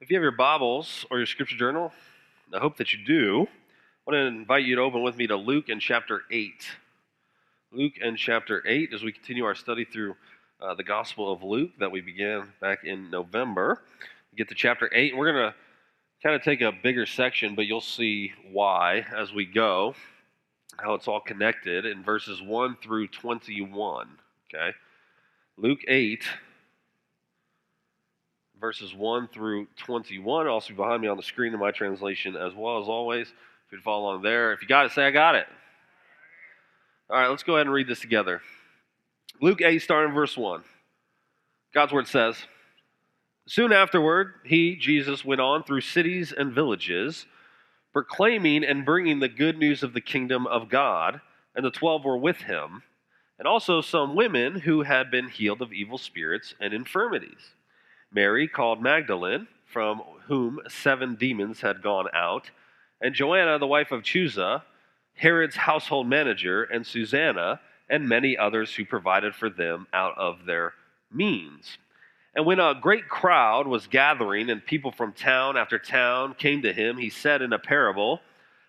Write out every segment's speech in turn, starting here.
If you have your Bibles or your scripture journal, I hope that you do. I want to invite you to open with me to Luke and chapter 8. Luke and chapter 8 as we continue our study through uh, the Gospel of Luke that we began back in November. We get to chapter 8, and we're going to kind of take a bigger section, but you'll see why as we go, how it's all connected in verses 1 through 21. Okay? Luke 8, verses 1 through 21. It'll also be behind me on the screen in my translation as well as always. If you'd follow along there. If you got it, say, I got it. All right, let's go ahead and read this together. Luke 8, starting in verse 1. God's word says, Soon afterward, he, Jesus, went on through cities and villages, proclaiming and bringing the good news of the kingdom of God, and the twelve were with him, and also some women who had been healed of evil spirits and infirmities Mary, called Magdalene, from whom seven demons had gone out, and Joanna, the wife of Chuza, Herod's household manager, and Susanna, and many others who provided for them out of their means. And when a great crowd was gathering, and people from town after town came to him, he said in a parable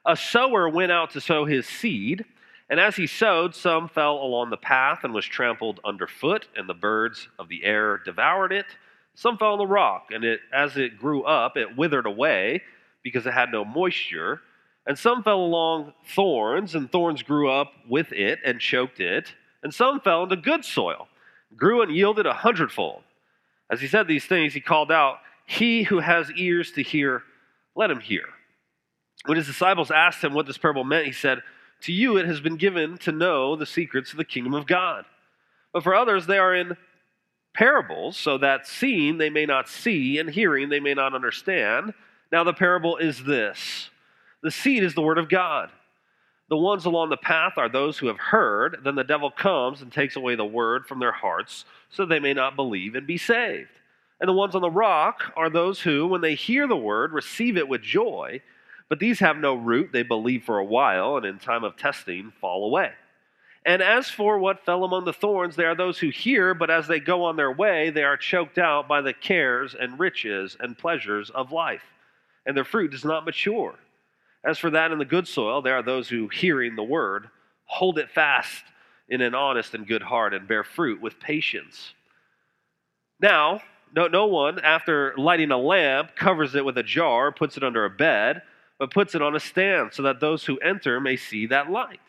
A sower went out to sow his seed, and as he sowed, some fell along the path and was trampled underfoot, and the birds of the air devoured it. Some fell on the rock, and it, as it grew up, it withered away because it had no moisture. And some fell along thorns, and thorns grew up with it and choked it. And some fell into good soil, grew and yielded a hundredfold. As he said these things, he called out, He who has ears to hear, let him hear. When his disciples asked him what this parable meant, he said, To you it has been given to know the secrets of the kingdom of God. But for others, they are in parables, so that seeing they may not see, and hearing they may not understand. Now, the parable is this the seed is the word of God. The ones along the path are those who have heard. Then the devil comes and takes away the word from their hearts, so they may not believe and be saved. And the ones on the rock are those who, when they hear the word, receive it with joy. But these have no root. They believe for a while, and in time of testing, fall away. And as for what fell among the thorns, they are those who hear, but as they go on their way, they are choked out by the cares and riches and pleasures of life, and their fruit does not mature. As for that in the good soil, there are those who, hearing the word, hold it fast in an honest and good heart and bear fruit with patience. Now, no, no one, after lighting a lamp, covers it with a jar, puts it under a bed, but puts it on a stand so that those who enter may see that light.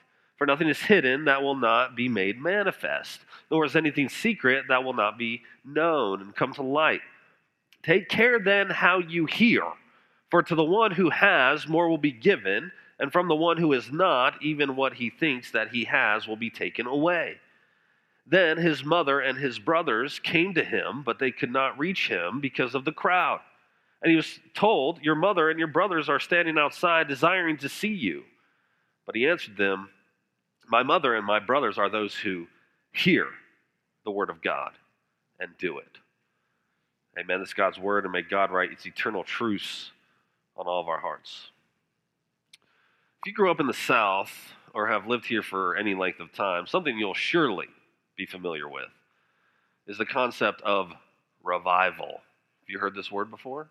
For nothing is hidden that will not be made manifest, nor is anything secret that will not be known and come to light. Take care then how you hear, for to the one who has, more will be given, and from the one who is not, even what he thinks that he has will be taken away. Then his mother and his brothers came to him, but they could not reach him because of the crowd. And he was told, Your mother and your brothers are standing outside desiring to see you. But he answered them, my mother and my brothers are those who hear the word of God and do it. Amen. This is God's word, and may God write its eternal truths on all of our hearts. If you grew up in the South or have lived here for any length of time, something you'll surely be familiar with is the concept of revival. Have you heard this word before?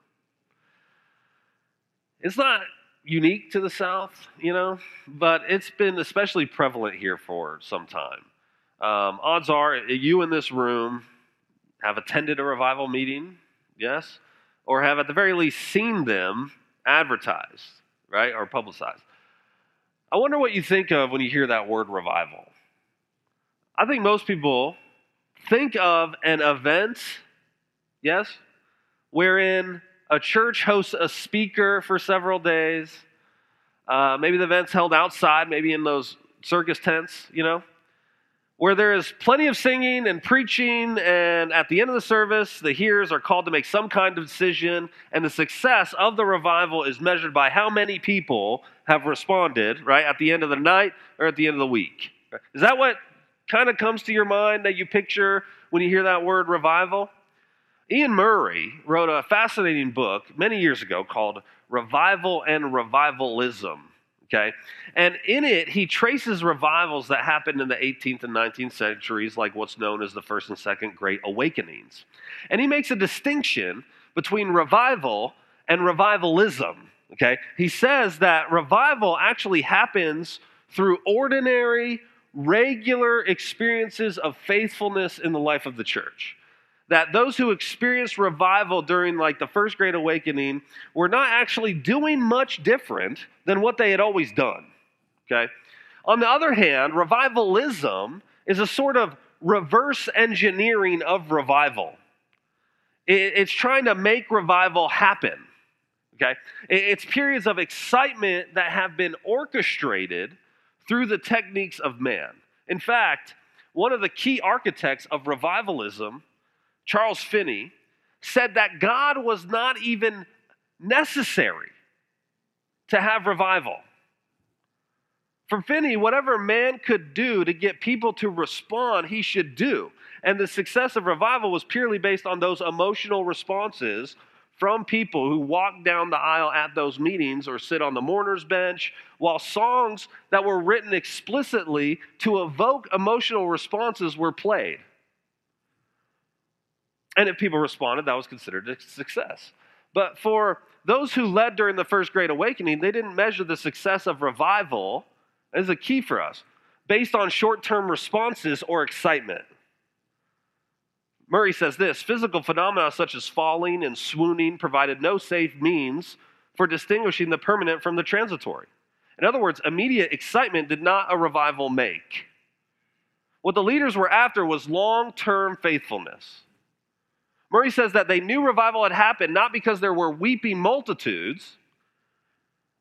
It's not unique to the South, you know, but it's been especially prevalent here for some time. Um, odds are you in this room have attended a revival meeting, yes, or have at the very least seen them advertised, right, or publicized. I wonder what you think of when you hear that word revival. I think most people think of an event, yes, wherein a church hosts a speaker for several days. Uh, maybe the event's held outside, maybe in those circus tents, you know, where there is plenty of singing and preaching, and at the end of the service, the hearers are called to make some kind of decision, and the success of the revival is measured by how many people have responded, right, at the end of the night or at the end of the week. Is that what kind of comes to your mind that you picture when you hear that word revival? Iain Murray wrote a fascinating book many years ago called Revival and Revivalism. Okay? And in it, he traces revivals that happened in the 18th and 19th centuries, like what's known as the First and Second Great Awakenings. And he makes a distinction between revival and revivalism. Okay? He says that revival actually happens through ordinary, regular experiences of faithfulness in the life of the church. That those who experienced revival during like the first great awakening were not actually doing much different than what they had always done. Okay? On the other hand, revivalism is a sort of reverse engineering of revival. It's trying to make revival happen. Okay? It's periods of excitement that have been orchestrated through the techniques of man. In fact, one of the key architects of revivalism, Charles Finney, said that God was not even necessary to have revival. For Finney, whatever man could do to get people to respond, he should do. And the success of revival was purely based on those emotional responses from people who walk down the aisle at those meetings or sit on the mourner's bench, while songs that were written explicitly to evoke emotional responses were played. And if people responded, that was considered a success. But for those who led during the First Great Awakening, they didn't measure the success of revival as a key for us. Based on short term responses or excitement. Murray says this physical phenomena such as falling and swooning provided no safe means for distinguishing the permanent from the transitory. In other words, immediate excitement did not a revival make. What the leaders were after was long term faithfulness. Murray says that they knew revival had happened not because there were weeping multitudes,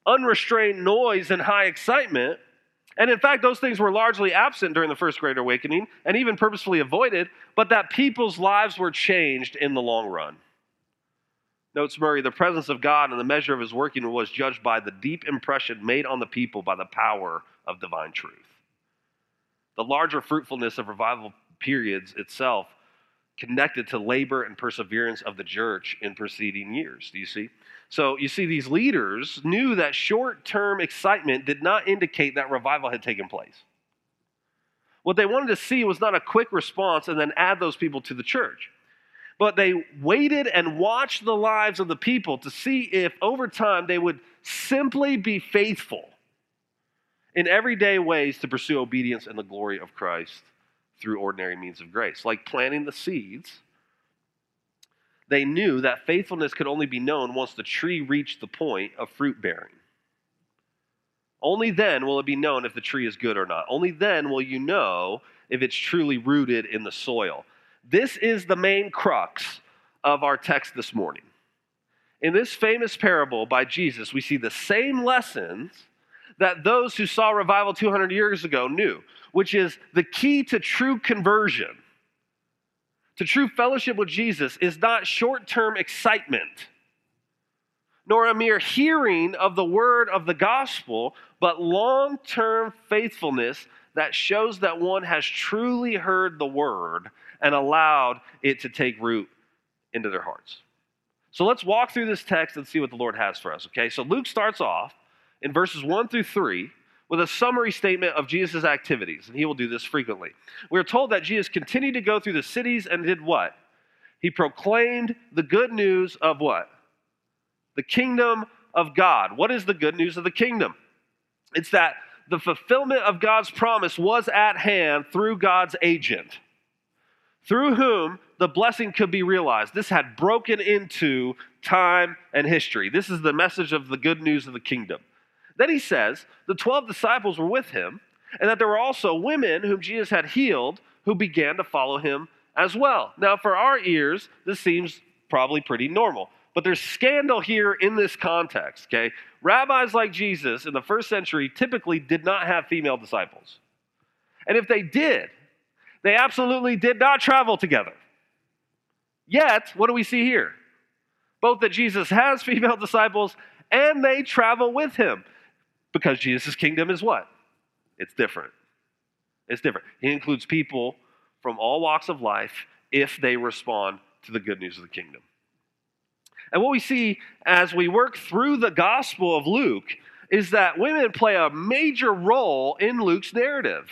unrestrained noise, and high excitement, and in fact, those things were largely absent during the First Great Awakening and even purposefully avoided, but that people's lives were changed in the long run. Notes Murray, the presence of God and the measure of his working was judged by the deep impression made on the people by the power of divine truth. The larger fruitfulness of revival periods itself connected to labor and perseverance of the church in preceding years. Do you see? So you see, these leaders knew that short term excitement did not indicate that revival had taken place. What they wanted to see was not a quick response and then add those people to the church. But they waited and watched the lives of the people to see if over time they would simply be faithful in everyday ways to pursue obedience and the glory of Christ through ordinary means of grace, like planting the seeds they knew that faithfulness could only be known once the tree reached the point of fruit bearing. Only then will it be known if the tree is good or not. Only then will you know if it's truly rooted in the soil. This is the main crux of our text this morning. In this famous parable by Jesus, we see the same lessons that those who saw revival 200 years ago knew, which is the key to true conversion to true fellowship with Jesus is not short term excitement, nor a mere hearing of the word of the gospel, but long term faithfulness that shows that one has truly heard the word and allowed it to take root into their hearts. So let's walk through this text and see what the Lord has for us, okay? So Luke starts off in verses 1 through 3 with a summary statement of Jesus' activities, and he will do this frequently. We're told that Jesus continued to go through the cities and did what? He proclaimed the good news of what? The kingdom of God. What is the good news of the kingdom? It's that the fulfillment of God's promise was at hand through God's agent, through whom the blessing could be realized. This had broken into time and history. This is the message of the good news of the kingdom. Then he says the 12 disciples were with him, and that there were also women whom Jesus had healed who began to follow him as well. Now, for our ears, this seems probably pretty normal. But there's scandal here in this context, okay? Rabbis like Jesus in the first century typically did not have female disciples. And if they did, they absolutely did not travel together. Yet, what do we see here? Both that Jesus has female disciples and they travel with him. Because Jesus' kingdom is what? It's different. It's different. He includes people from all walks of life if they respond to the good news of the kingdom. And what we see as we work through the Gospel of Luke is that women play a major role in Luke's narrative.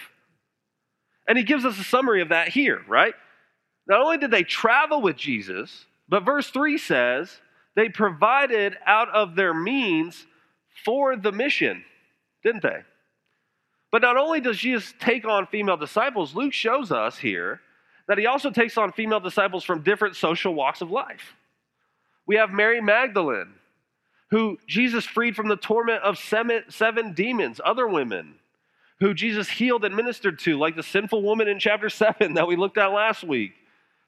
And he gives us a summary of that here, right? Not only did they travel with Jesus, but verse 3 says they provided out of their means for the mission, didn't they? But not only does Jesus take on female disciples, Luke shows us here that he also takes on female disciples from different social walks of life. We have Mary Magdalene, who Jesus freed from the torment of seven, demons, other women who Jesus healed and ministered to, like the sinful woman in chapter 7 that we looked at last week,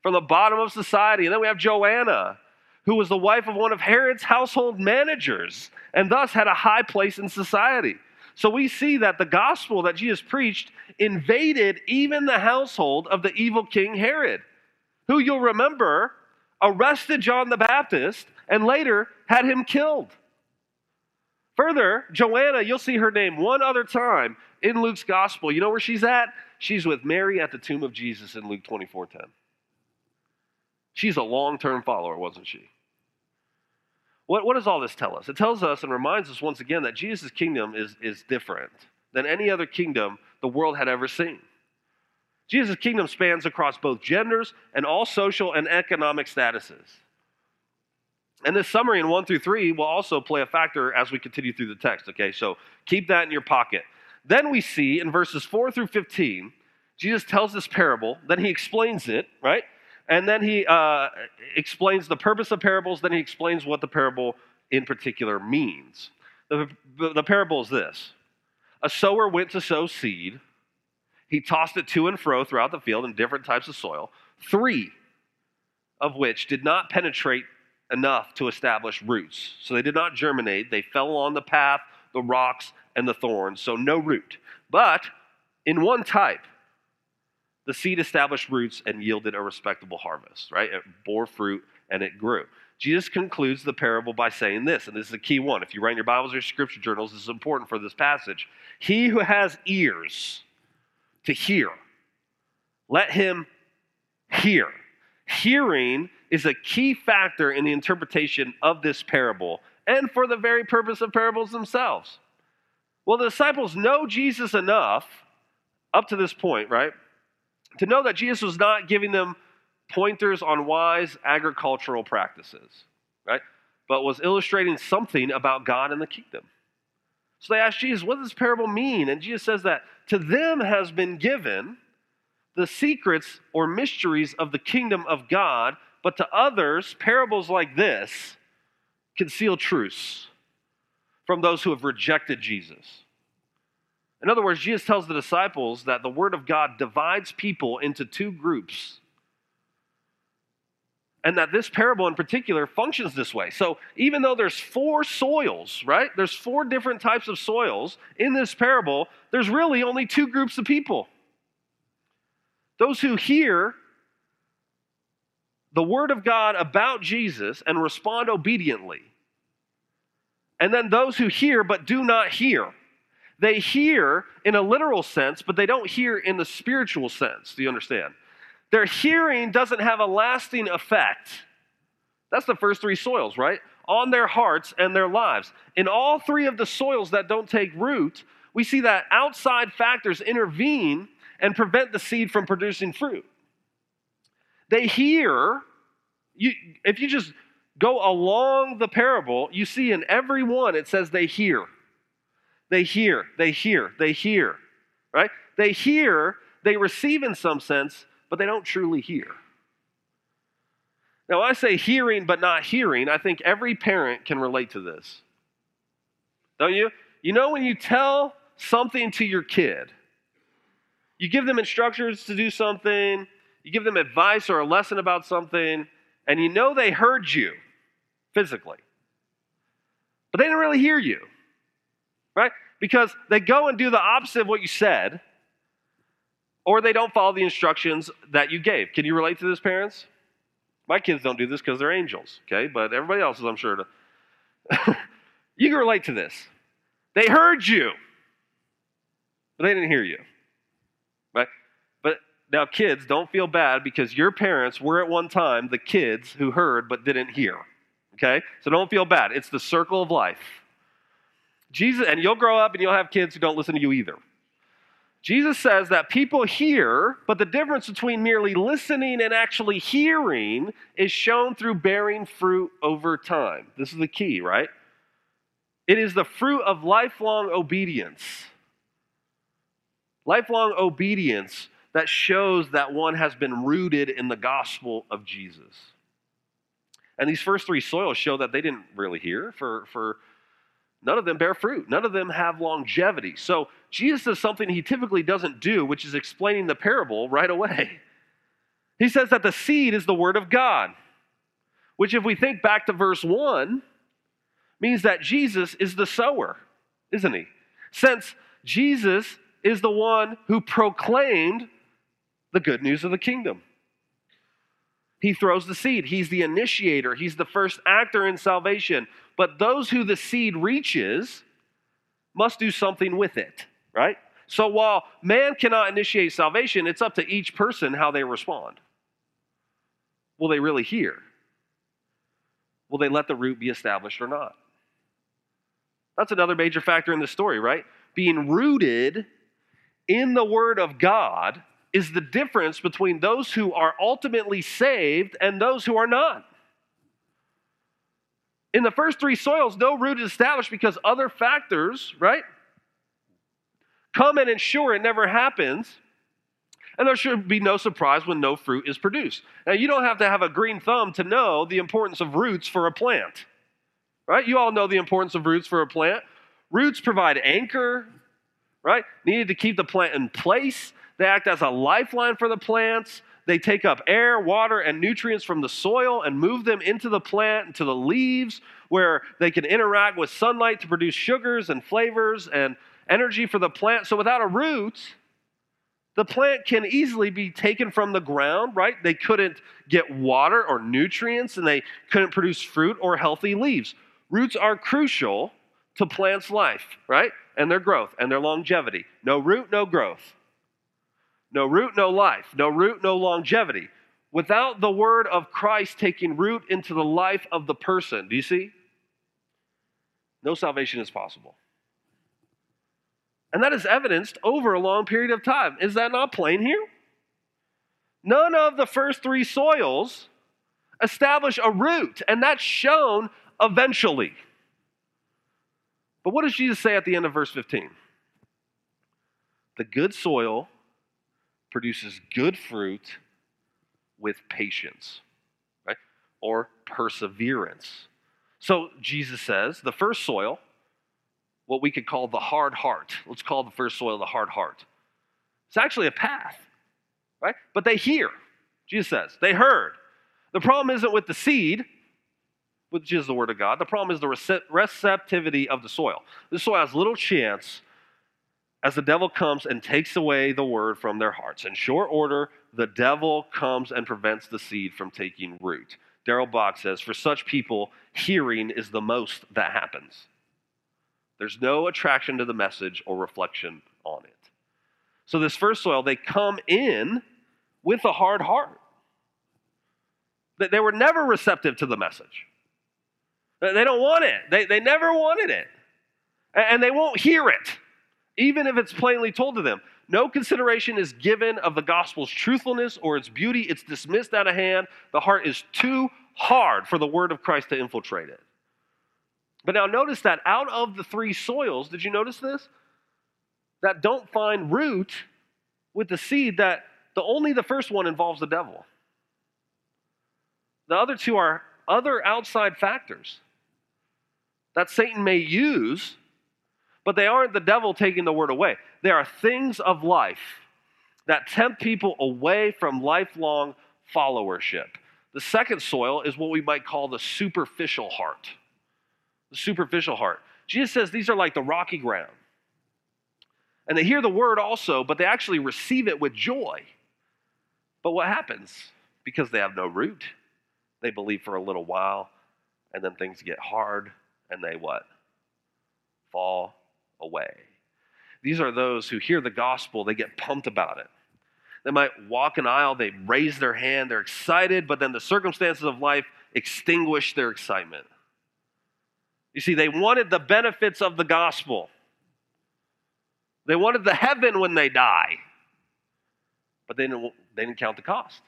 from the bottom of society. And then we have Joanna, who was the wife of one of Herod's household managers and thus had a high place in society. So we see that the gospel that Jesus preached invaded even the household of the evil king Herod, who you'll remember arrested John the Baptist and later had him killed. Further, Joanna, you'll see her name one other time in Luke's gospel. You know where she's at? She's with Mary at the tomb of Jesus in Luke 24:10. She's a long-term follower, wasn't she? What, what does all this tell us? It tells us and reminds us once again that Jesus' kingdom is, is different than any other kingdom the world had ever seen. Jesus' kingdom spans across both genders and all social and economic statuses. And this summary in 1 through 3 will also play a factor as we continue through the text, okay? So keep that in your pocket. Then we see in verses 4 through 15, Jesus tells this parable, then he explains it, right? And then he uh, explains the purpose of parables, then he explains what the parable in particular means. The, the parable is this A sower went to sow seed, he tossed it to and fro throughout the field in different types of soil, three of which did not penetrate enough to establish roots. So they did not germinate. They fell on the path, the rocks, and the thorns, so no root. But in one type, the seed established roots and yielded a respectable harvest, right? It bore fruit and it grew. Jesus concludes the parable by saying this, and this is a key one. If you write in your Bibles or your scripture journals, this is important for this passage. He who has ears to hear, let him hear. Hearing is a key factor in the interpretation of this parable and for the very purpose of parables themselves. Well, the disciples know Jesus enough up to this point, right? To know that Jesus was not giving them pointers on wise agricultural practices, right? But was illustrating something about God and the kingdom. So they asked Jesus, What does this parable mean? And Jesus says that to them has been given the secrets or mysteries of the kingdom of God but to others, parables like this conceal truths from those who have rejected Jesus. In other words, Jesus tells the disciples that the Word of God divides people into two groups. And that this parable in particular functions this way. So, even though there's four soils, right? There's four different types of soils in this parable, there's really only two groups of people. Those who hear the word of God about Jesus and respond obediently. And then those who hear but do not hear. They hear in a literal sense, but they don't hear in the spiritual sense. Do you understand? Their hearing doesn't have a lasting effect. That's the first three soils, right? On their hearts and their lives. In all three of the soils that don't take root, we see that outside factors intervene and prevent the seed from producing fruit. They hear, you, if you just go along the parable, you see in every one it says they hear. They hear, they hear, they hear, right? They hear, they receive in some sense, but they don't truly hear. Now, I say hearing but not hearing, I think every parent can relate to this. Don't you? You know, when you tell something to your kid, you give them instructions to do something, you give them advice or a lesson about something, and you know they heard you physically, but they didn't really hear you, right? Because they go and do the opposite of what you said, or they don't follow the instructions that you gave. Can you relate to this, parents? My kids don't do this because they're angels, okay? But everybody else is, I'm sure, to. you can relate to this. They heard you, but they didn't hear you. Right? But now, kids, don't feel bad because your parents were at one time the kids who heard but didn't hear. Okay? So don't feel bad. It's the circle of life. Jesus, and you'll grow up and you'll have kids who don't listen to you either. Jesus says that people hear, but the difference between merely listening and actually hearing is shown through bearing fruit over time. This is the key, right? It is the fruit of lifelong obedience. Lifelong obedience that shows that one has been rooted in the gospel of Jesus. And these first three soils show that they didn't really hear for, for none of them bear fruit. None of them have longevity. So Jesus does something he typically doesn't do, which is explaining the parable right away. He says that the seed is the word of God, which, if we think back to verse 1, means that Jesus is the sower, isn't he? Since Jesus is the one who proclaimed the good news of the kingdom. He throws the seed. He's the initiator. He's the first actor in salvation. But those who the seed reaches must do something with it, right? So while man cannot initiate salvation, it's up to each person how they respond. Will they really hear? Will they let the root be established or not? That's another major factor in the story, right? Being rooted in the Word of God is the difference between those who are ultimately saved and those who are not. In the first three soils, no root is established because other factors, right, come and ensure it never happens. And there should be no surprise when no fruit is produced. Now, you don't have to have a green thumb to know the importance of roots for a plant, right? You all know the importance of roots for a plant. Roots provide anchor, right? Needed to keep the plant in place. They act as a lifeline for the plants. They take up air, water, and nutrients from the soil and move them into the plant, into the leaves, where they can interact with sunlight to produce sugars and flavors and energy for the plant. So without a root, the plant can easily be taken from the ground, right? They couldn't get water or nutrients and they couldn't produce fruit or healthy leaves. Roots are crucial to plants' life, right? And their growth and their longevity. No root, no growth. No root, no life. No root, no longevity. Without the word of Christ taking root into the life of the person, do you see? No salvation is possible. And that is evidenced over a long period of time. Is that not plain here? None of the first three soils establish a root, and that's shown eventually. But what does Jesus say at the end of verse 15? The good soil produces good fruit with patience, right? Or perseverance. So Jesus says the first soil, what we could call the hard heart, let's call the first soil the hard heart. It's actually a path, right? But they hear, Jesus says. They heard. The problem isn't with the seed, which is the word of God. The problem is the receptivity of the soil. The soil has little chance as the devil comes and takes away the word from their hearts. In short order, the devil comes and prevents the seed from taking root. Darrell Bock says, For such people, hearing is the most that happens. There's no attraction to the message or reflection on it. So, this first soil, they come in with a hard heart. They were never receptive to the message. They don't want it, they, they never wanted it. And they won't hear it even if it's plainly told to them. No consideration is given of the gospel's truthfulness or its beauty. It's dismissed out of hand. The heart is too hard for the word of Christ to infiltrate it. But now notice that out of the three soils, did you notice this? That don't find root with the seed that the only the first one involves the devil. The other two are other outside factors that Satan may use but they aren't the devil taking the word away. They are things of life that tempt people away from lifelong followership. The second soil is what we might call the superficial heart. The superficial heart. Jesus says these are like the rocky ground. And they hear the word also, but they actually receive it with joy. But what happens? Because they have no root, they believe for a little while, and then things get hard, and they what? Fall away. These are those who hear the gospel, they get pumped about it. They might walk an aisle, they raise their hand, they're excited, but then the circumstances of life extinguish their excitement. You see, they wanted the benefits of the gospel. They wanted the heaven when they die, but they didn't, they didn't count the cost.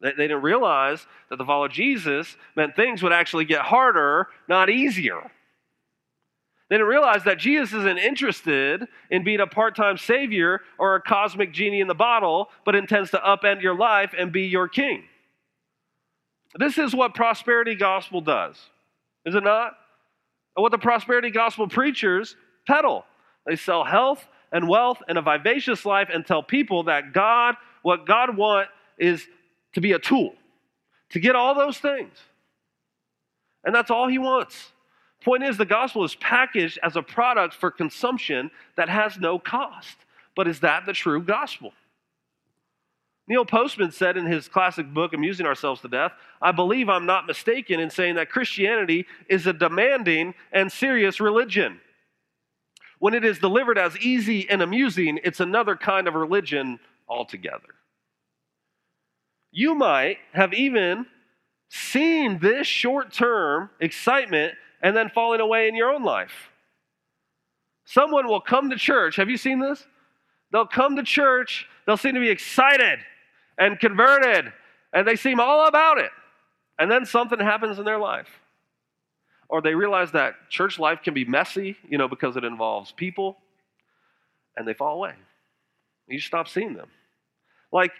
They, they didn't realize that to follow Jesus meant things would actually get harder, not easier. They didn't realize that Jesus isn't interested in being a part time savior or a cosmic genie in the bottle, but intends to upend your life and be your king. This is what prosperity gospel does, is it not? And what the prosperity gospel preachers peddle. They sell health and wealth and a vivacious life and tell people that God, what God wants is to be a tool, to get all those things. And that's all he wants. Point is, the gospel is packaged as a product for consumption that has no cost. But is that the true gospel? Neil Postman said in his classic book, Amusing Ourselves to Death, I believe I'm not mistaken in saying that Christianity is a demanding and serious religion. When it is delivered as easy and amusing, it's another kind of religion altogether. You might have even seen this short term excitement and then falling away in your own life. Someone will come to church. Have you seen this? They'll come to church, they'll seem to be excited and converted, and they seem all about it. And then something happens in their life. Or they realize that church life can be messy, you know, because it involves people, and they fall away. You stop seeing them. Like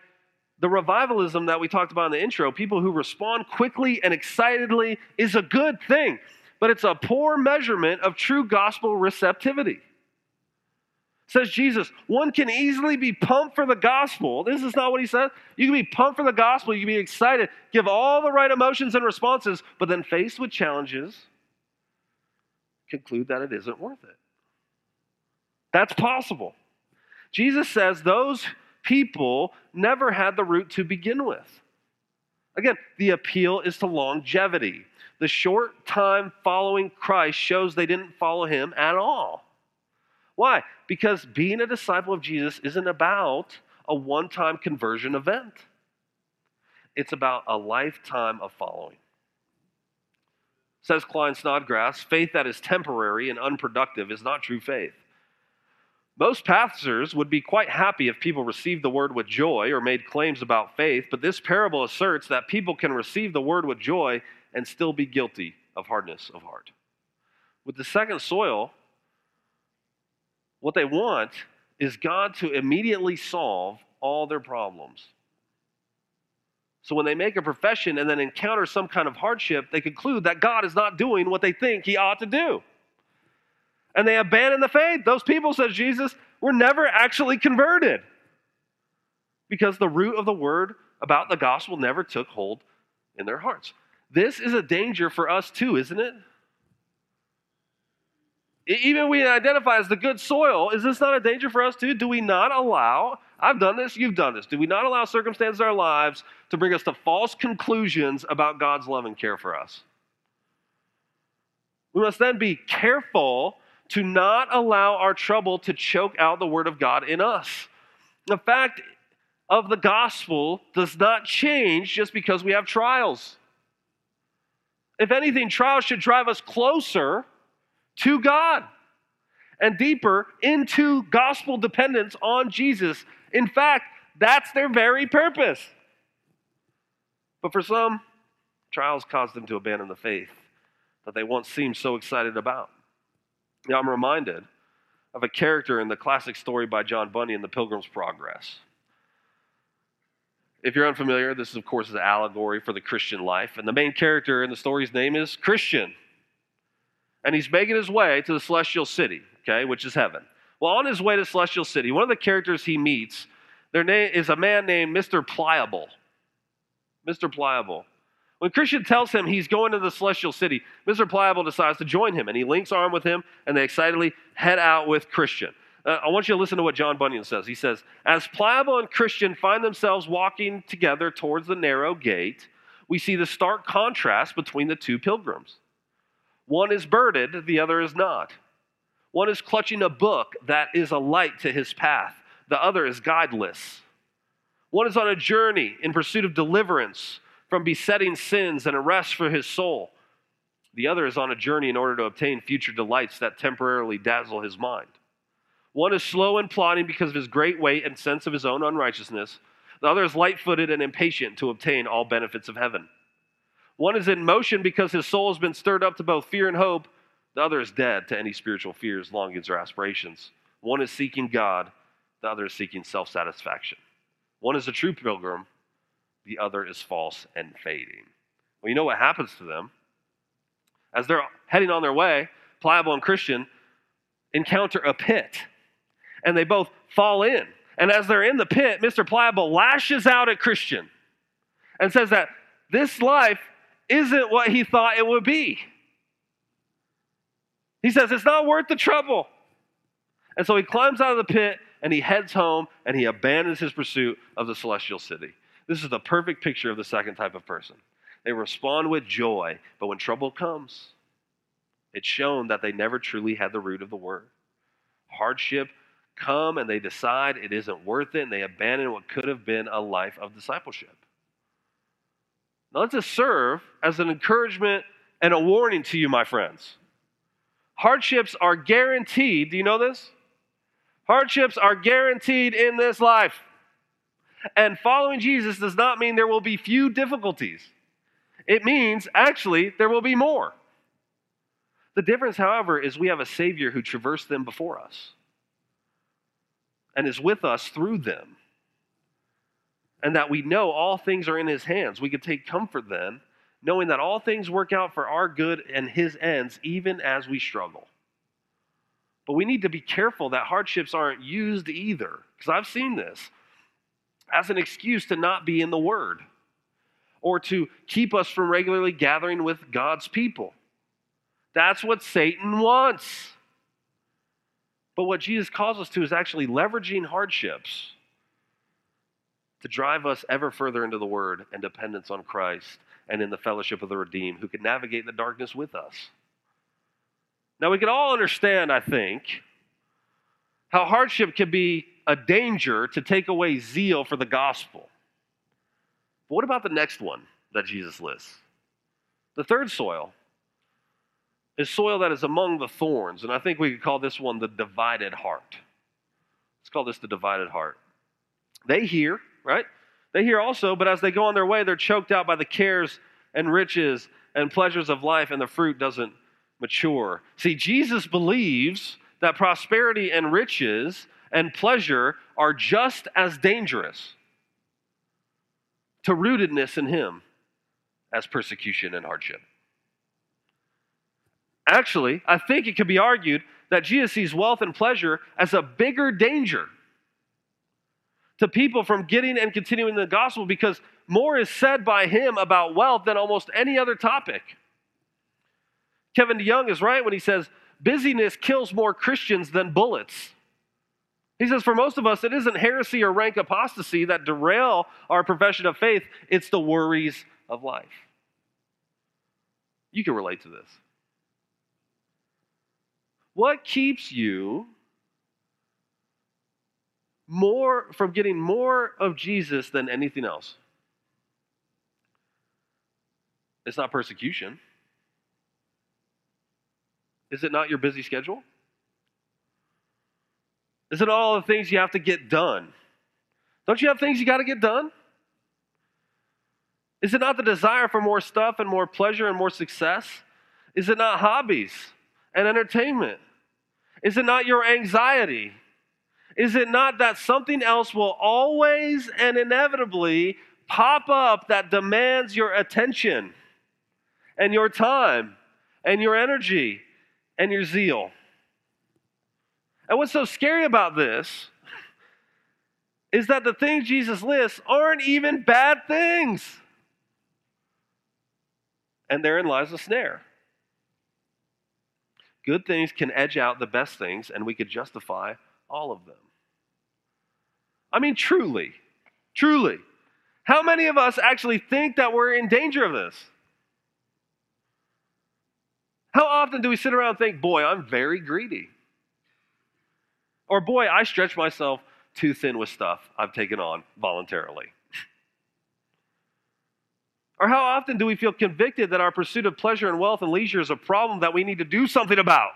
the revivalism that we talked about in the intro, people who respond quickly and excitedly is a good thing but it's a poor measurement of true gospel receptivity. Says Jesus, one can easily be pumped for the gospel. This is not what he says. You can be pumped for the gospel, you can be excited, give all the right emotions and responses, but then faced with challenges, conclude that it isn't worth it. That's possible. Jesus says those people never had the root to begin with. Again, the appeal is to longevity. The short time following Christ shows they didn't follow him at all. Why? Because being a disciple of Jesus isn't about a one time conversion event, it's about a lifetime of following. Says Klyne Snodgrass faith that is temporary and unproductive is not true faith. Most pastors would be quite happy if people received the word with joy or made claims about faith, but this parable asserts that people can receive the word with joy and still be guilty of hardness of heart. With the second soil, what they want is God to immediately solve all their problems. So when they make a profession and then encounter some kind of hardship, they conclude that God is not doing what they think he ought to do. And they abandon the faith. Those people, says Jesus, were never actually converted because the root of the word about the gospel never took hold in their hearts. This is a danger for us too, isn't it? Even we identify as the good soil, is this not a danger for us too? Do we not allow, I've done this, you've done this, do we not allow circumstances in our lives to bring us to false conclusions about God's love and care for us? We must then be careful to not allow our trouble to choke out the word of God in us. The fact of the gospel does not change just because we have trials. If anything, trials should drive us closer to God and deeper into gospel dependence on Jesus. In fact, that's their very purpose. But for some, trials cause them to abandon the faith that they once seemed so excited about. Now, I'm reminded of a character in the classic story by John Bunyan, The Pilgrim's Progress. If you're unfamiliar, this is, of course, an allegory for the Christian life. And the main character in the story's name is Christian. And he's making his way to the celestial city, okay, which is heaven. Well, on his way to celestial city, one of the characters he meets, their name is a man named Mr. Pliable. Mr. Pliable. When Christian tells him he's going to the celestial city, Mr. Pliable decides to join him, and he links arm with him, and they excitedly head out with Christian. Uh, I want you to listen to what John Bunyan says. He says, As Pliable and Christian find themselves walking together towards the narrow gate, we see the stark contrast between the two pilgrims. One is burdened, the other is not. One is clutching a book that is a light to his path, the other is guideless. One is on a journey in pursuit of deliverance from besetting sins and a rest for his soul. The other is on a journey in order to obtain future delights that temporarily dazzle his mind. One is slow in plotting because of his great weight and sense of his own unrighteousness. The other is light footed and impatient to obtain all benefits of heaven. One is in motion because his soul has been stirred up to both fear and hope. The other is dead to any spiritual fears, longings, or aspirations. One is seeking God, the other is seeking self satisfaction. One is a true pilgrim, the other is false and fading. Well, you know what happens to them? As they're heading on their way, Pliable and Christian encounter a pit, and they both fall in. And as they're in the pit, Mr. Pliable lashes out at Christian and says that this life isn't what he thought it would be. He says it's not worth the trouble. And so he climbs out of the pit and he heads home and he abandons his pursuit of the celestial city. This is the perfect picture of the second type of person. They respond with joy, but when trouble comes, it's shown that they never truly had the root of the word. Hardship come and they decide it isn't worth it and they abandon what could have been a life of discipleship. Now, let this serve as an encouragement and a warning to you, my friends. Hardships are guaranteed. Do you know this? Hardships are guaranteed in this life. And following Jesus does not mean there will be few difficulties. It means, actually, there will be more. The difference, however, is we have a Savior who traversed them before us and is with us through them. And that we know all things are in His hands. We can take comfort then, knowing that all things work out for our good and His ends, even as we struggle. But we need to be careful that hardships aren't used either, because I've seen this as an excuse to not be in the Word or to keep us from regularly gathering with God's people. That's what Satan wants. But what Jesus calls us to is actually leveraging hardships to drive us ever further into the Word and dependence on Christ and in the fellowship of the redeemed who can navigate the darkness with us. Now, we can all understand, I think, how hardship can be a danger to take away zeal for the gospel. But what about the next one that Jesus lists? The third soil is soil that is among the thorns. And I think we could call this one the divided heart. Let's call this the divided heart. They hear, right? They hear also, but as they go on their way, they're choked out by the cares and riches and pleasures of life, and the fruit doesn't mature. See, Jesus believes that prosperity and riches and pleasure are just as dangerous to rootedness in Him as persecution and hardship. Actually, I think it could be argued that Jesus sees wealth and pleasure as a bigger danger to people from getting and continuing the gospel because more is said by him about wealth than almost any other topic. Kevin DeYoung is right when he says, busyness kills more Christians than bullets. He says, for most of us, it isn't heresy or rank apostasy that derail our profession of faith, it's the worries of life. You can relate to this. What keeps you more from getting more of Jesus than anything else? It's not persecution. Is it not your busy schedule? Is it all the things you have to get done? Don't you have things you got to get done? Is it not the desire for more stuff and more pleasure and more success? Is it not hobbies and entertainment? Is it not your anxiety? Is it not that something else will always and inevitably pop up that demands your attention and your time and your energy and your zeal? And what's so scary about this is that the things Jesus lists aren't even bad things. And therein lies a snare. Good things can edge out the best things, and we could justify all of them. I mean, truly, truly. How many of us actually think that we're in danger of this? How often do we sit around and think, boy, I'm very greedy? Or, boy, I stretch myself too thin with stuff I've taken on voluntarily? Or how often do we feel convicted that our pursuit of pleasure and wealth and leisure is a problem that we need to do something about?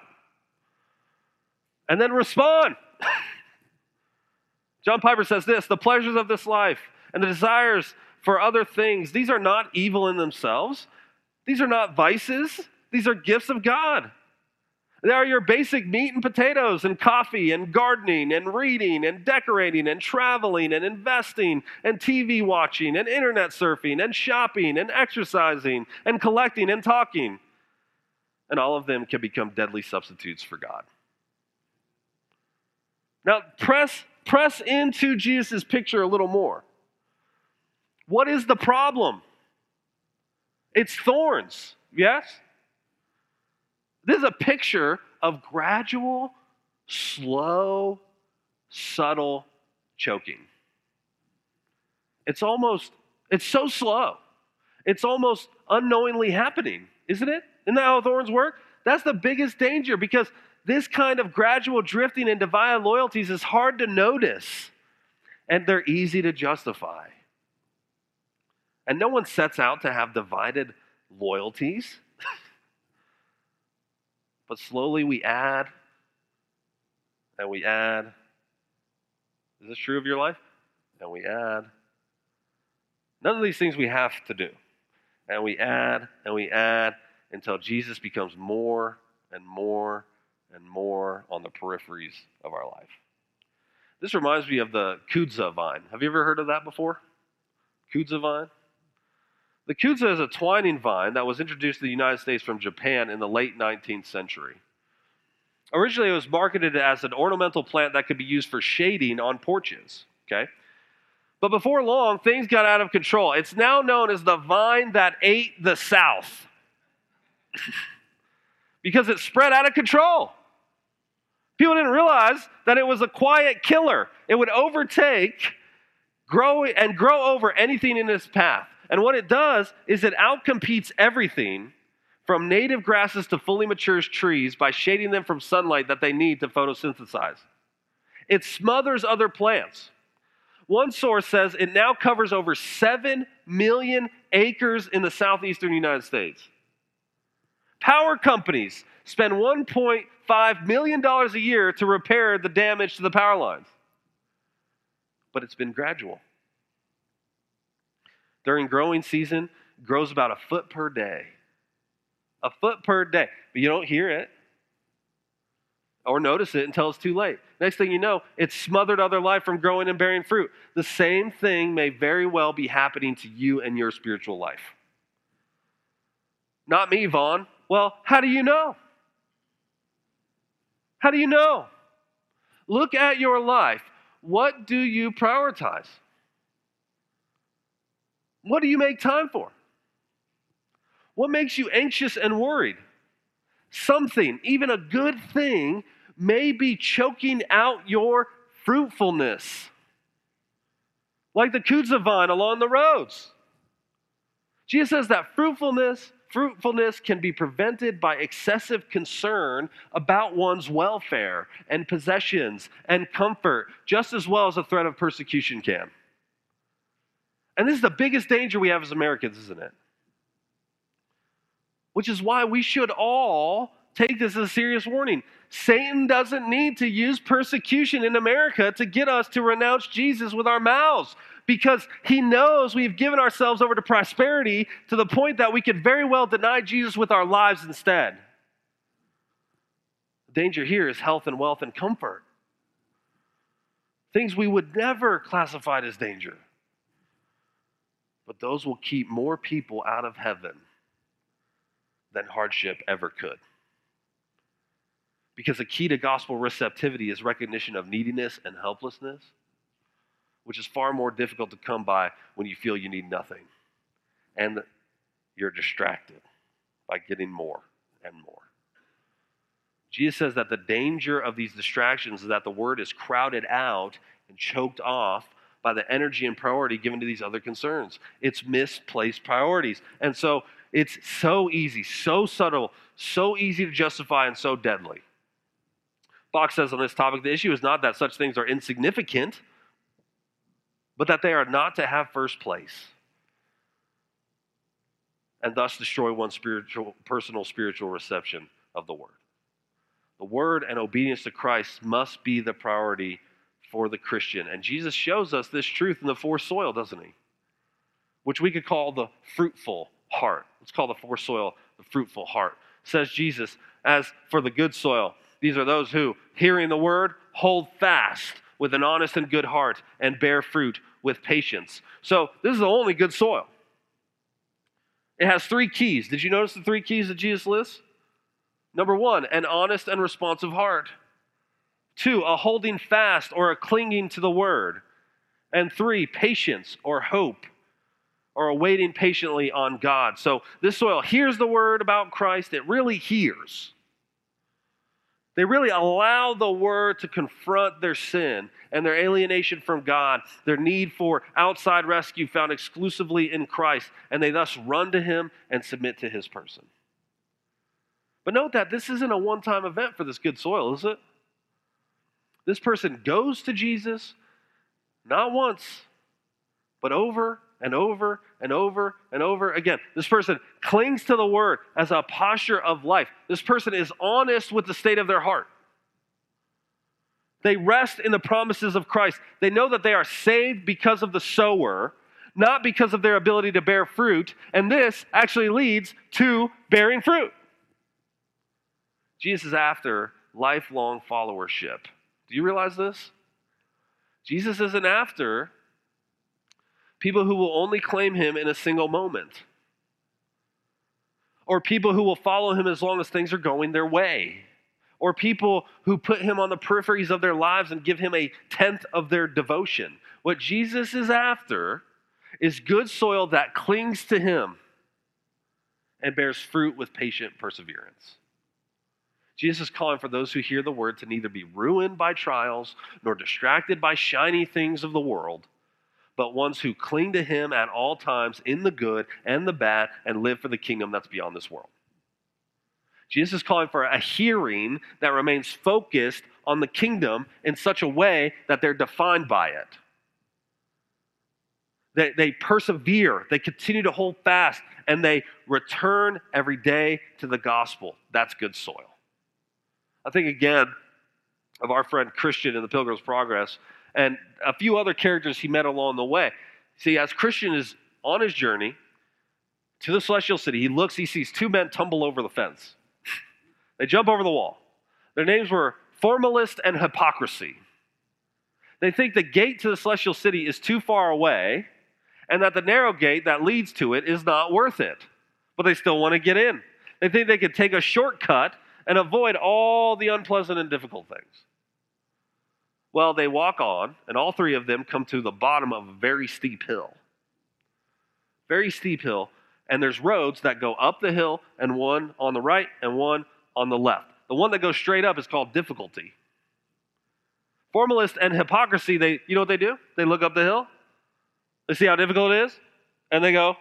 And then respond. John Piper says this the pleasures of this life and the desires for other things, these are not evil in themselves. These are not vices, these are gifts of God. They are your basic meat and potatoes, and coffee, and gardening, and reading, and decorating, and traveling, and investing, and TV watching, and internet surfing, and shopping, and exercising, and collecting, and talking. And all of them can become deadly substitutes for God. Now, press, press into Jesus' picture a little more. What is the problem? It's thorns, yes? This is a picture of gradual, slow, subtle choking. It's almost, it's so slow. It's almost unknowingly happening, isn't it? Isn't that how thorns work? That's the biggest danger because this kind of gradual drifting into vile loyalties is hard to notice and they're easy to justify. And no one sets out to have divided loyalties. But slowly we add and we add. Is this true of your life? And we add. None of these things we have to do. And we add and we add until Jesus becomes more and more and more on the peripheries of our life. This reminds me of the kudzu vine. Have you ever heard of that before? Kudzu vine? The kudzu is a twining vine that was introduced to the United States from Japan in the late 19th century. Originally, it was marketed as an ornamental plant that could be used for shading on porches. Okay? But before long, things got out of control. It's now known as the vine that ate the South because it spread out of control. People didn't realize that it was a quiet killer. It would overtake, grow, and grow over anything in its path. And what it does is it outcompetes everything from native grasses to fully mature trees by shading them from sunlight that they need to photosynthesize. It smothers other plants. One source says it now covers over 7 million acres in the southeastern United States. Power companies spend 1.5 million dollars a year to repair the damage to the power lines. But it's been gradual. During growing season, grows about a foot per day. A foot per day. But you don't hear it or notice it until it's too late. Next thing you know, it's smothered other life from growing and bearing fruit. The same thing may very well be happening to you and your spiritual life. Not me, Vaughn. Well, how do you know? How do you know? Look at your life. What do you prioritize? What do you make time for? What makes you anxious and worried? Something, even a good thing, may be choking out your fruitfulness. Like the kudzu vine along the roads. Jesus says that fruitfulness Fruitfulness can be prevented by excessive concern about one's welfare and possessions and comfort, just as well as a threat of persecution can. And this is the biggest danger we have as Americans, isn't it? Which is why we should all take this as a serious warning. Satan doesn't need to use persecution in America to get us to renounce Jesus with our mouths because he knows we've given ourselves over to prosperity to the point that we could very well deny Jesus with our lives instead. The danger here is health and wealth and comfort. Things we would never classify as danger. But those will keep more people out of heaven than hardship ever could. Because the key to gospel receptivity is recognition of neediness and helplessness which is far more difficult to come by when you feel you need nothing. And you're distracted by getting more and more. Jesus says that the danger of these distractions is that the word is crowded out and choked off by the energy and priority given to these other concerns. It's misplaced priorities. And so it's so easy, so subtle, so easy to justify, and so deadly. Bock says on this topic the issue is not that such things are insignificant, but that they are not to have first place and thus destroy one's spiritual, personal spiritual reception of the word. The word and obedience to Christ must be the priority for the Christian. And Jesus shows us this truth in the four soil, doesn't he? Which we could call the fruitful heart. Let's call the four soil the fruitful heart. Says Jesus, as for the good soil, these are those who, hearing the word, hold fast with an honest and good heart and bear fruit with patience. So, this is the only good soil. It has three keys. Did you notice the three keys that Jesus lists? Number one, an honest and responsive heart. Two, a holding fast or a clinging to the word. And three, patience or hope or a waiting patiently on God. So this soil hears the word about Christ, it really hears. They really allow the word to confront their sin and their alienation from God, their need for outside rescue found exclusively in Christ, and they thus run to him and submit to his person. But note that this isn't a one time event for this good soil, is it? This person goes to Jesus not once, but over and over and over and over again. This person clings to the word as a posture of life. This person is honest with the state of their heart. They rest in the promises of Christ. They know that they are saved because of the sower, not because of their ability to bear fruit. And this actually leads to bearing fruit. Jesus is after lifelong followership. Do you realize this? Jesus isn't after people who will only claim him in a single moment, or people who will follow him as long as things are going their way, or people who put him on the peripheries of their lives and give him a tenth of their devotion. What Jesus is after is good soil that clings to him and bears fruit with patient perseverance. Jesus is calling for those who hear the word to neither be ruined by trials nor distracted by shiny things of the world, but ones who cling to him at all times in the good and the bad and live for the kingdom that's beyond this world. Jesus is calling for a hearing that remains focused on the kingdom in such a way that they're defined by it. They, they persevere, they continue to hold fast, and they return every day to the gospel. That's good soil. I think again of our friend Christian in the Pilgrim's Progress and a few other characters he met along the way. See, as Christian is on his journey to the celestial city, he looks, he sees two men tumble over the fence. they jump over the wall. Their names were Formalist and Hypocrisy. They think the gate to the celestial city is too far away and that the narrow gate that leads to it is not worth it. But they still want to get in. They think they could take a shortcut and avoid all the unpleasant and difficult things. Well, they walk on, and all three of them come to the bottom of a very steep hill. Very steep hill, and there's roads that go up the hill, and one on the right and one on the left. The one that goes straight up is called difficulty. Formalist and hypocrisy, they you know what they do? They look up the hill, they see how difficult it is, and they go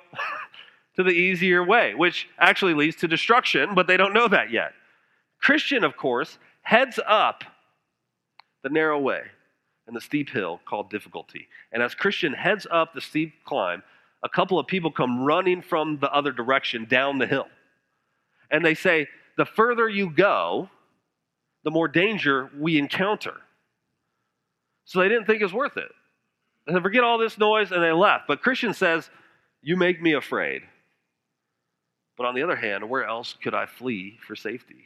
to the easier way, which actually leads to destruction, but they don't know that yet. Christian, of course, heads up the narrow way and the steep hill called difficulty. And as Christian heads up the steep climb, a couple of people come running from the other direction down the hill. And they say, The further you go, the more danger we encounter. So they didn't think it was worth it. They Forget all this noise, and they left. But Christian says, You make me afraid. But on the other hand, where else could I flee for safety?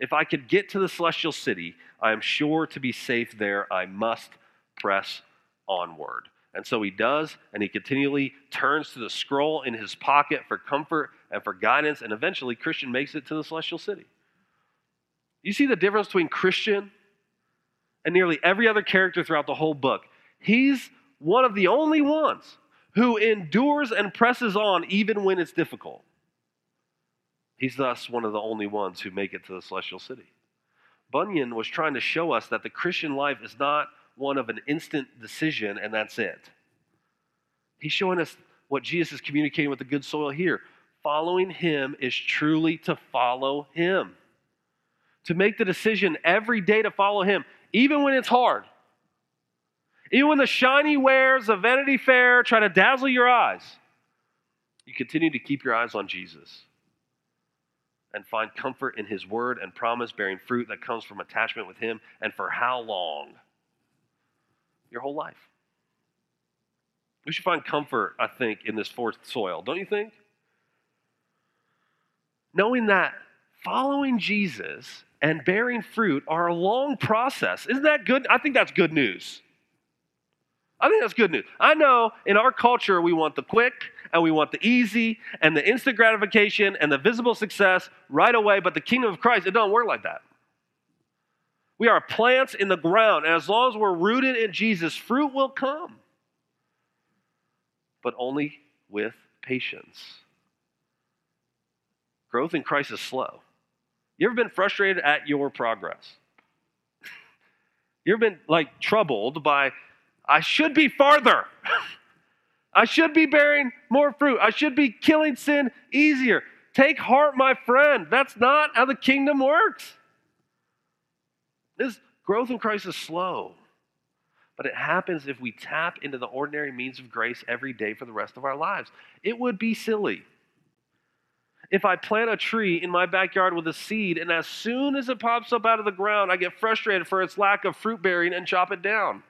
If I could get to the celestial city, I am sure to be safe there. I must press onward. And so he does, and he continually turns to the scroll in his pocket for comfort and for guidance, and eventually Christian makes it to the celestial city. You see the difference between Christian and nearly every other character throughout the whole book. He's one of the only ones who endures and presses on even when it's difficult. He's thus one of the only ones who make it to the celestial city. Bunyan was trying to show us that the Christian life is not one of an instant decision and that's it. He's showing us what Jesus is communicating with the good soil here. Following him is truly to follow him. To make the decision every day to follow him, even when it's hard. Even when the shiny wares of Vanity Fair try to dazzle your eyes, you continue to keep your eyes on Jesus and find comfort in his word and promise bearing fruit that comes from attachment with him. And for how long? your whole life. We should find comfort, I think, in this fourth soil, don't you think? Knowing that following Jesus and bearing fruit are a long process. Isn't that good? I think that's good news. I think that's good news. I know in our culture we want the quick and we want the easy and the instant gratification and the visible success right away, but the kingdom of Christ, it don't work like that. We are plants in the ground, and as long as we're rooted in Jesus, fruit will come, but only with patience. Growth in Christ is slow. You ever been frustrated at your progress? you ever been like troubled by, I should be farther. I should be bearing more fruit. I should be killing sin easier. Take heart, my friend. That's not how the kingdom works. This growth in Christ is slow, but it happens if we tap into the ordinary means of grace every day for the rest of our lives. It would be silly if I plant a tree in my backyard with a seed, and as soon as it pops up out of the ground, I get frustrated for its lack of fruit bearing and chop it down.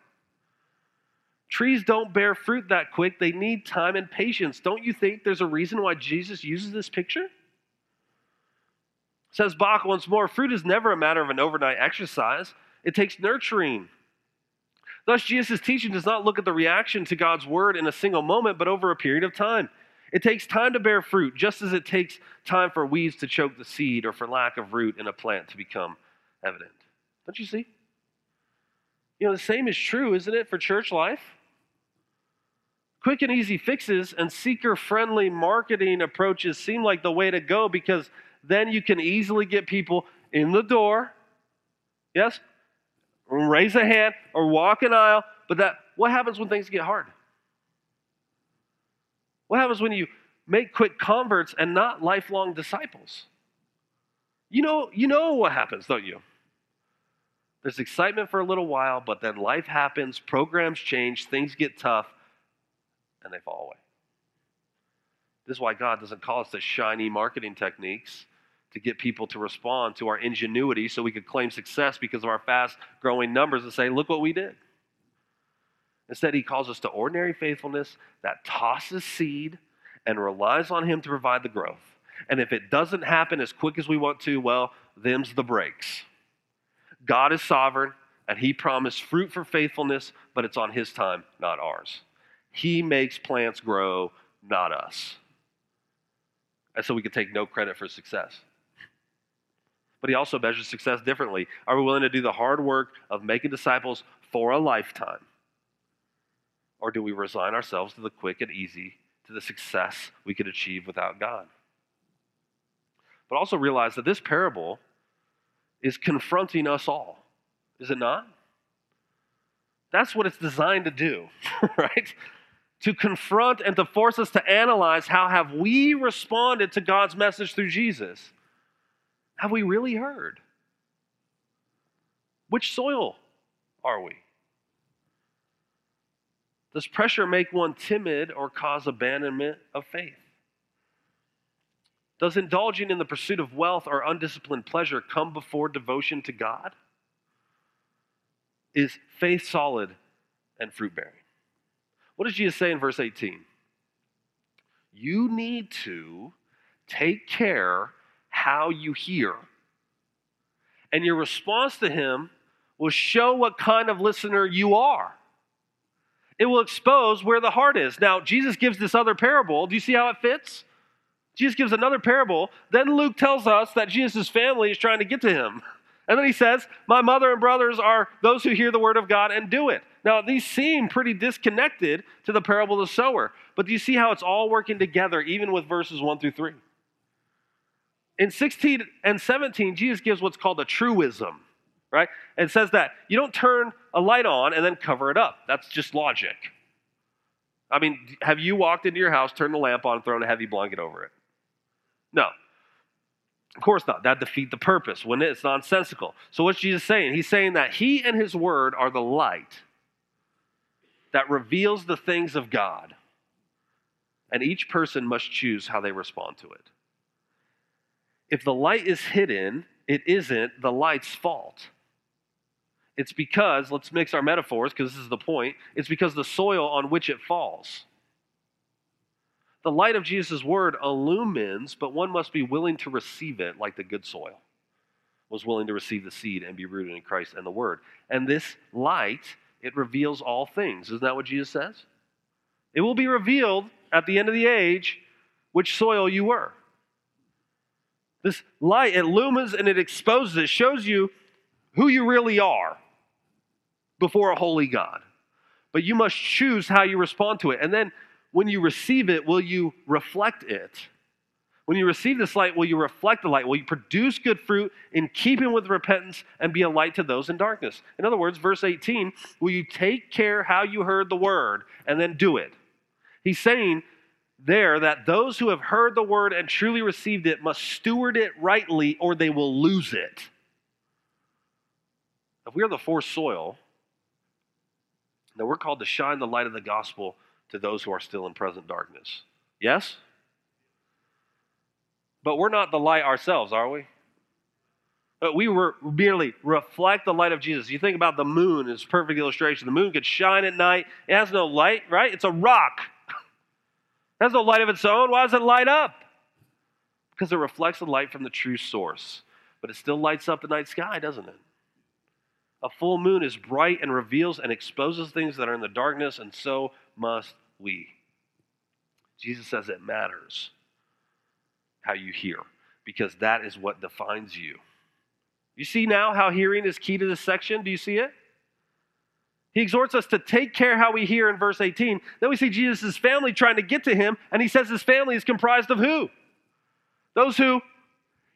Trees don't bear fruit that quick, they need time and patience. Don't you think there's a reason why Jesus uses this picture? Says Bock once more fruit is never a matter of an overnight exercise, it takes nurturing. Thus, Jesus' teaching does not look at the reaction to God's word in a single moment, but over a period of time. It takes time to bear fruit, just as it takes time for weeds to choke the seed or for lack of root in a plant to become evident. Don't you see? You know, the same is true, isn't it, for church life? Quick and easy fixes and seeker friendly marketing approaches seem like the way to go because then you can easily get people in the door. Yes? Raise a hand or walk an aisle. But that what happens when things get hard? What happens when you make quick converts and not lifelong disciples? You know, you know what happens, don't you? There's excitement for a little while, but then life happens, programs change, things get tough, and they fall away. This is why God doesn't call us to shiny marketing techniques to get people to respond to our ingenuity so we could claim success because of our fast growing numbers and say, look what we did. Instead, he calls us to ordinary faithfulness that tosses seed and relies on him to provide the growth. And if it doesn't happen as quick as we want to, well, them's the breaks. God is sovereign, and he promised fruit for faithfulness, but it's on his time, not ours. He makes plants grow, not us. And so we can take no credit for success. But he also measures success differently. Are we willing to do the hard work of making disciples for a lifetime? Or do we resign ourselves to the quick and easy, to the success we could achieve without God? But also realize that this parable is confronting us all, is it not? That's what it's designed to do, right? To confront and to force us to analyze how have we responded to God's message through Jesus? Have we really heard? Which soil are we? Does pressure make one timid or cause abandonment of faith? Does indulging in the pursuit of wealth or undisciplined pleasure come before devotion to God? Is faith solid and fruit bearing? What does Jesus say in verse 18? You need to take care how you hear. And your response to him will show what kind of listener you are it will expose where the heart is. Now, Jesus gives this other parable. Do you see how it fits? Jesus gives another parable. Then Luke tells us that Jesus' family is trying to get to him. And then he says, My mother and brothers are those who hear the word of God and do it. Now, these seem pretty disconnected to the parable of the sower. But do you see how it's all working together, even with verses 1 through 3? In 16 and 17, Jesus gives what's called a truism right? And says that you don't turn a light on and then cover it up. That's just logic. I mean, have you walked into your house, turned the lamp on, and thrown a heavy blanket over it? No. Of course not. That defeat the purpose when it's nonsensical. So what's Jesus saying? He's saying that he and his word are the light that reveals the things of God. And each person must choose how they respond to it. If the light is hidden, it isn't the light's fault. It's because, let's mix our metaphors because this is the point, it's because the soil on which it falls. The light of Jesus' word illumines, but one must be willing to receive it like the good soil was willing to receive the seed and be rooted in Christ and the word. And this light, it reveals all things. Isn't that what Jesus says? It will be revealed at the end of the age which soil you were. This light, it illumines and it exposes, it shows you who you really are before a holy God. But you must choose how you respond to it. And then when you receive it, will you reflect it? When you receive this light, will you reflect the light? Will you produce good fruit in keeping with repentance and be a light to those in darkness? In other words, verse 18, will you take care how you heard the word and then do it? He's saying there that those who have heard the word and truly received it must steward it rightly or they will lose it. If we are the forced soil, then we're called to shine the light of the gospel to those who are still in present darkness. Yes? But we're not the light ourselves, are we? But we were merely reflect the light of Jesus. You think about the moon as perfect illustration. The moon could shine at night. It has no light, right? It's a rock. It has no light of its own. Why does it light up? Because it reflects the light from the true source. But it still lights up the night sky, doesn't it? A full moon is bright and reveals and exposes things that are in the darkness, and so must we. Jesus says it matters how you hear, because that is what defines you. You see now how hearing is key to this section? Do you see it? He exhorts us to take care how we hear in verse 18. Then we see Jesus' family trying to get to him, and he says his family is comprised of who? Those who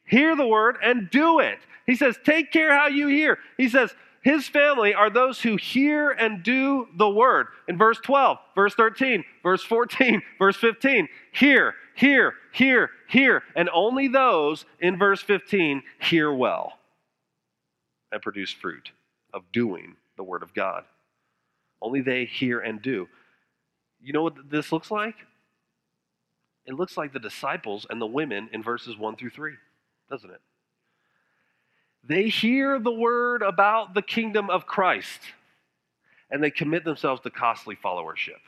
hear the word and do it. He says, Take care how you hear. He says, his family are those who hear and do the word. In verse 12, verse 13, verse 14, verse 15, hear, hear, hear, hear. And only those in verse 15 hear well and produce fruit of doing the word of God. Only they hear and do. You know what this looks like? It looks like the disciples and the women in verses 1 through 3, doesn't it? They hear the word about the kingdom of Christ and they commit themselves to costly followership.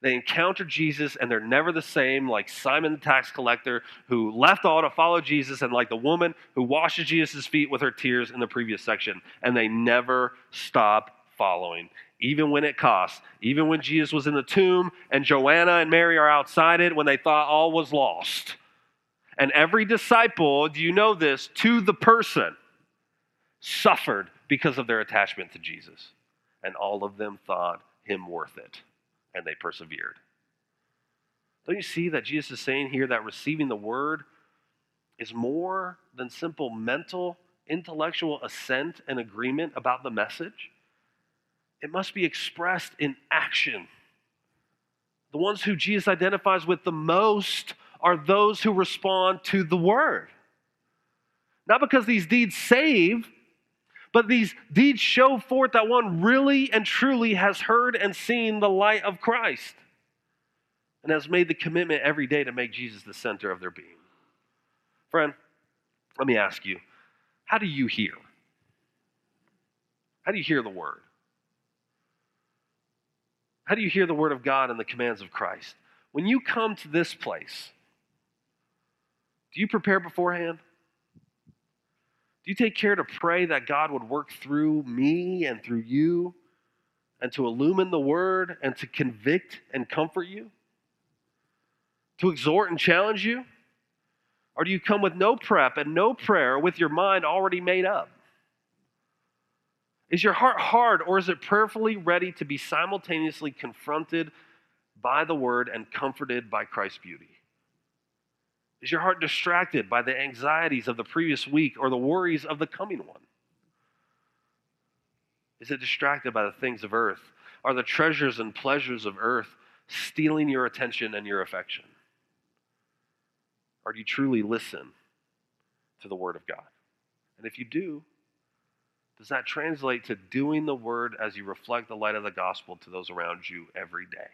They encounter Jesus and they're never the same, like Simon the tax collector who left all to follow Jesus, and like the woman who washes Jesus' feet with her tears in the previous section. And they never stop following, even when it costs. Even when Jesus was in the tomb and Joanna and Mary are outside it when they thought all was lost. And every disciple, do you know this, to the person, suffered because of their attachment to Jesus. And all of them thought him worth it, and they persevered. Don't you see that Jesus is saying here that receiving the word is more than simple mental, intellectual assent and agreement about the message? It must be expressed in action. The ones who Jesus identifies with the most are those who respond to the word. Not because these deeds save, but these deeds show forth that one really and truly has heard and seen the light of Christ and has made the commitment every day to make Jesus the center of their being. Friend, let me ask you how do you hear? How do you hear the word? How do you hear the word of God and the commands of Christ? When you come to this place, do you prepare beforehand? Do you take care to pray that God would work through me and through you and to illumine the word and to convict and comfort you? To exhort and challenge you? Or do you come with no prep and no prayer with your mind already made up? Is your heart hard or is it prayerfully ready to be simultaneously confronted by the word and comforted by Christ's beauty? Is your heart distracted by the anxieties of the previous week or the worries of the coming one? Is it distracted by the things of earth? Are the treasures and pleasures of earth stealing your attention and your affection? Or do you truly listen to the Word of God? And if you do, does that translate to doing the Word as you reflect the light of the gospel to those around you every day?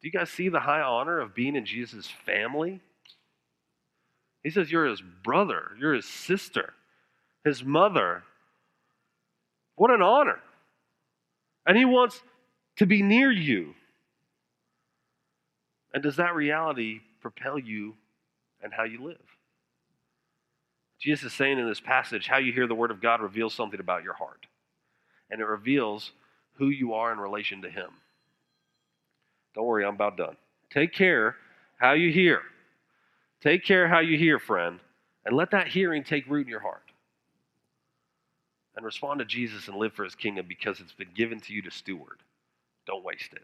Do you guys see the high honor of being in Jesus' family? He says, You're his brother, you're his sister. his mother. What an honor. And he wants to be near you. And does that reality propel you and how you live? Jesus is saying in this passage, how you hear the word of God reveals something about your heart. And it reveals who you are in relation to him. Don't worry, I'm about done. Take care how you hear. Take care how you hear, friend, and let that hearing take root in your heart. And respond to Jesus and live for his kingdom because it's been given to you to steward. Don't waste it.